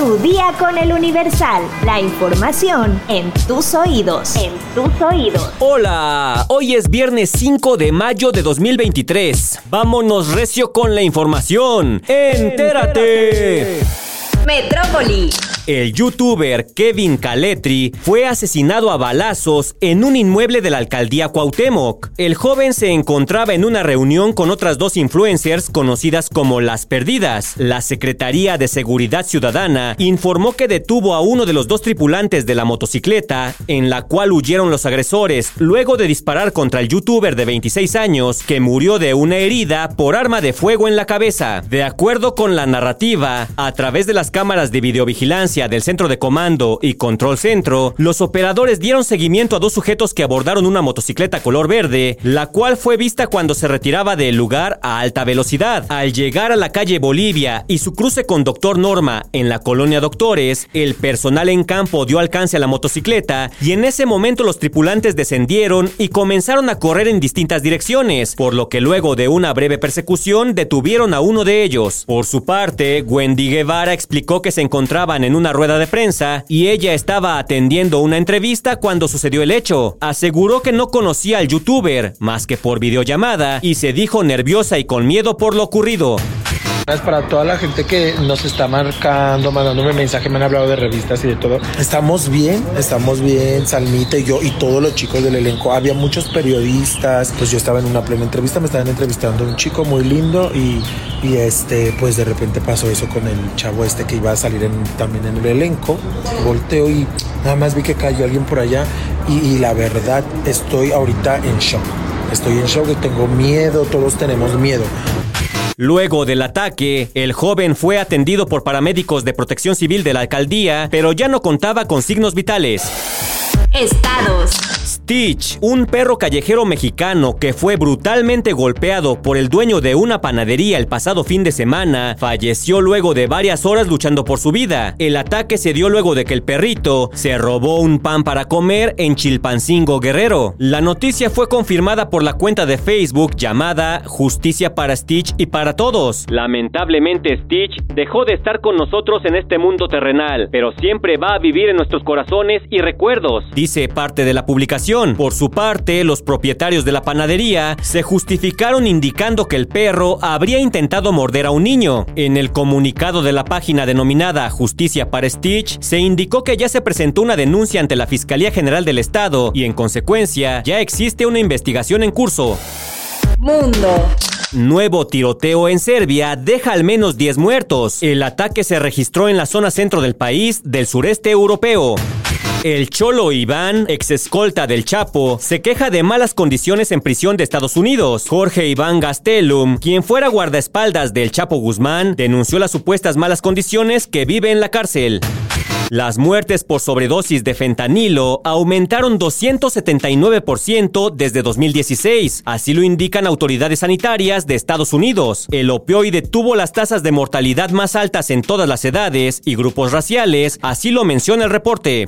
Tu día con el Universal. La información en tus oídos. En tus oídos. Hola, hoy es viernes 5 de mayo de 2023. Vámonos recio con la información. Entérate. Metrópoli. El youtuber Kevin Caletri fue asesinado a balazos en un inmueble de la alcaldía Cuauhtémoc. El joven se encontraba en una reunión con otras dos influencers conocidas como Las Perdidas. La Secretaría de Seguridad Ciudadana informó que detuvo a uno de los dos tripulantes de la motocicleta, en la cual huyeron los agresores, luego de disparar contra el youtuber de 26 años, que murió de una herida por arma de fuego en la cabeza. De acuerdo con la narrativa, a través de las cámaras de videovigilancia, del Centro de Comando y Control Centro, los operadores dieron seguimiento a dos sujetos que abordaron una motocicleta color verde, la cual fue vista cuando se retiraba del lugar a alta velocidad. Al llegar a la calle Bolivia y su cruce con Doctor Norma en la colonia Doctores, el personal en campo dio alcance a la motocicleta y en ese momento los tripulantes descendieron y comenzaron a correr en distintas direcciones, por lo que luego de una breve persecución detuvieron a uno de ellos. Por su parte, Wendy Guevara explicó que se encontraban en una rueda de prensa y ella estaba atendiendo una entrevista cuando sucedió el hecho. Aseguró que no conocía al youtuber más que por videollamada y se dijo nerviosa y con miedo por lo ocurrido. Para toda la gente que nos está marcando, mandándome mensaje, me han hablado de revistas y de todo. Estamos bien, estamos bien, Salmita y yo y todos los chicos del elenco. Había muchos periodistas, pues yo estaba en una plena entrevista, me estaban entrevistando un chico muy lindo y, y este, pues de repente pasó eso con el chavo este que iba a salir en, también en el elenco. Volteo y nada más vi que cayó alguien por allá y, y la verdad estoy ahorita en shock. Estoy en shock y tengo miedo, todos tenemos miedo. Luego del ataque, el joven fue atendido por paramédicos de protección civil de la alcaldía, pero ya no contaba con signos vitales. Estados. Stitch, un perro callejero mexicano que fue brutalmente golpeado por el dueño de una panadería el pasado fin de semana, falleció luego de varias horas luchando por su vida. El ataque se dio luego de que el perrito se robó un pan para comer en Chilpancingo Guerrero. La noticia fue confirmada por la cuenta de Facebook llamada Justicia para Stitch y para Todos. Lamentablemente Stitch dejó de estar con nosotros en este mundo terrenal, pero siempre va a vivir en nuestros corazones y recuerdos, dice parte de la publicación. Por su parte, los propietarios de la panadería se justificaron indicando que el perro habría intentado morder a un niño. En el comunicado de la página denominada Justicia para Stitch, se indicó que ya se presentó una denuncia ante la Fiscalía General del Estado y en consecuencia ya existe una investigación en curso. Mundo. Nuevo tiroteo en Serbia deja al menos 10 muertos. El ataque se registró en la zona centro del país del sureste europeo. El Cholo Iván, ex escolta del Chapo, se queja de malas condiciones en prisión de Estados Unidos. Jorge Iván Gastelum, quien fuera guardaespaldas del Chapo Guzmán, denunció las supuestas malas condiciones que vive en la cárcel. Las muertes por sobredosis de fentanilo aumentaron 279% desde 2016, así lo indican autoridades sanitarias de Estados Unidos. El opioide tuvo las tasas de mortalidad más altas en todas las edades y grupos raciales, así lo menciona el reporte.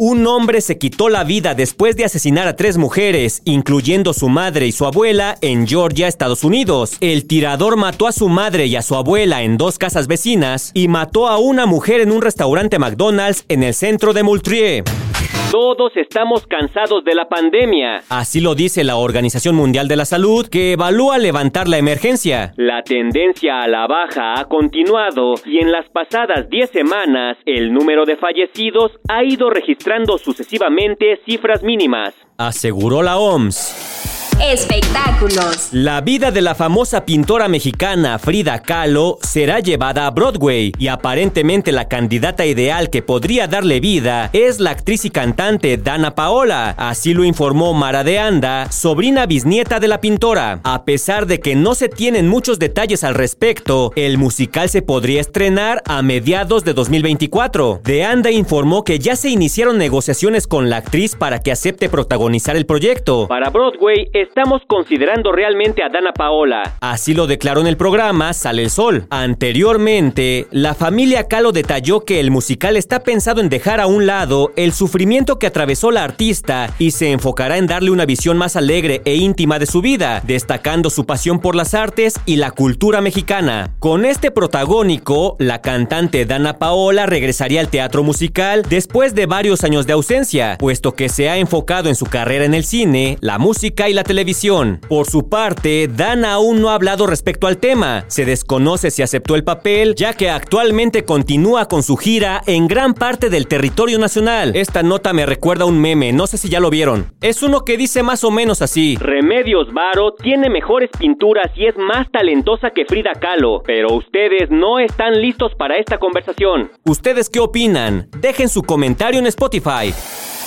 Un hombre se quitó la vida después de asesinar a tres mujeres, incluyendo su madre y su abuela, en Georgia, Estados Unidos. El tirador mató a su madre y a su abuela en dos casas vecinas y mató a una mujer en un restaurante McDonald's en el centro de Moultrie. Todos estamos cansados de la pandemia. Así lo dice la Organización Mundial de la Salud, que evalúa levantar la emergencia. La tendencia a la baja ha continuado y en las pasadas 10 semanas el número de fallecidos ha ido registrando sucesivamente cifras mínimas, aseguró la OMS. Espectáculos. La vida de la famosa pintora mexicana Frida Kahlo será llevada a Broadway y aparentemente la candidata ideal que podría darle vida es la actriz y cantante Dana Paola. Así lo informó Mara de Anda, sobrina bisnieta de la pintora. A pesar de que no se tienen muchos detalles al respecto, el musical se podría estrenar a mediados de 2024. De Anda informó que ya se iniciaron negociaciones con la actriz para que acepte protagonizar el proyecto. Para Broadway estamos considerando realmente a Dana Paola. Así lo declaró en el programa Sale el Sol. Anteriormente, la familia Calo detalló que el musical está pensado en dejar a un lado el sufrimiento que atravesó la artista y se enfocará en darle una visión más alegre e íntima de su vida, destacando su pasión por las artes y la cultura mexicana. Con este protagónico, la cantante Dana Paola regresaría al teatro musical después de varios años de ausencia, puesto que se ha enfocado en su carrera en el cine, la música y la televisión. Por su parte, Dana aún no ha hablado respecto al tema. Se desconoce si aceptó el papel, ya que actualmente continúa con su gira en gran parte del territorio nacional. Esta nota me recuerda a un meme, no sé si ya lo vieron. Es uno que dice más o menos así. Remedios Varo tiene mejores pinturas y es más talentosa que Frida Kahlo, pero ustedes no están listos para esta conversación. ¿Ustedes qué opinan? Dejen su comentario en Spotify.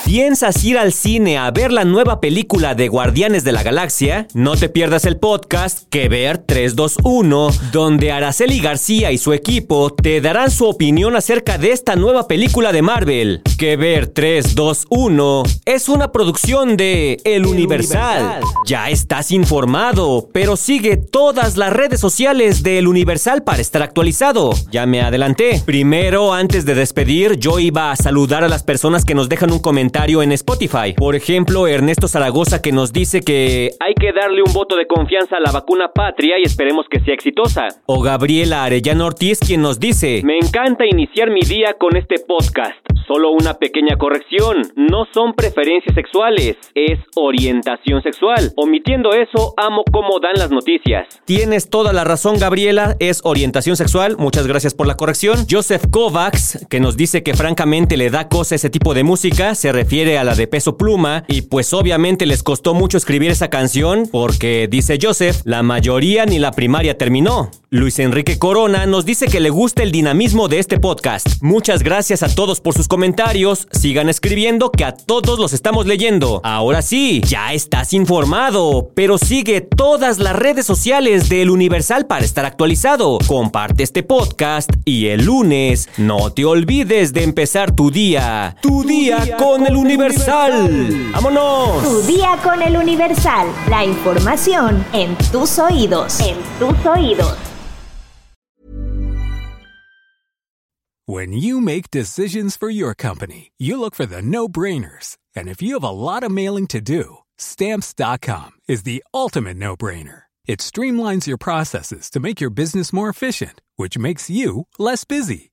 ¿Piensas ir al cine a ver la nueva película de Guardianes de la Galaxia? No te pierdas el podcast Que Ver 321, donde Araceli García y su equipo te darán su opinión acerca de esta nueva película de Marvel. Que Ver 321 es una producción de El, Universal. Ya estás informado, pero sigue todas las redes sociales de El Universal para estar actualizado. Ya me adelanté. Primero, antes de despedir, yo iba a saludar a las personas que nos dejan un comentario en Spotify. Por ejemplo, Ernesto Zaragoza que nos dice que hay que darle un voto de confianza a la vacuna patria y esperemos que sea exitosa. O Gabriela Arellano Ortiz quien nos dice, me encanta iniciar mi día con este podcast. Solo una pequeña corrección, no son preferencias sexuales, es orientación sexual. Omitiendo eso, amo cómo dan las noticias. Tienes toda la razón, Gabriela, es orientación sexual. Muchas gracias por la corrección. Joseph Kovacs, que nos dice que francamente le da cosa ese tipo de música, se refiere a la de peso pluma, y pues obviamente les costó mucho escribir esa canción, porque dice Joseph, la mayoría ni la primaria terminó. Luis Enrique Corona nos dice que le gusta el dinamismo de este podcast. Muchas gracias a todos por sus comentarios sigan escribiendo que a todos los estamos leyendo. Ahora sí, ya estás informado, pero sigue todas las redes sociales del Universal para estar actualizado. Comparte este podcast y el lunes no te olvides de empezar tu día. Tu, día, con, el Universal. ¡Vámonos! Tu día con el Universal. La información en tus oídos. En tus oídos. When you make decisions for your company, you look for the no-brainers. And if you have a lot of mailing to do, stamps.com is the ultimate no-brainer. It streamlines your processes to make your business more efficient, which makes you less busy.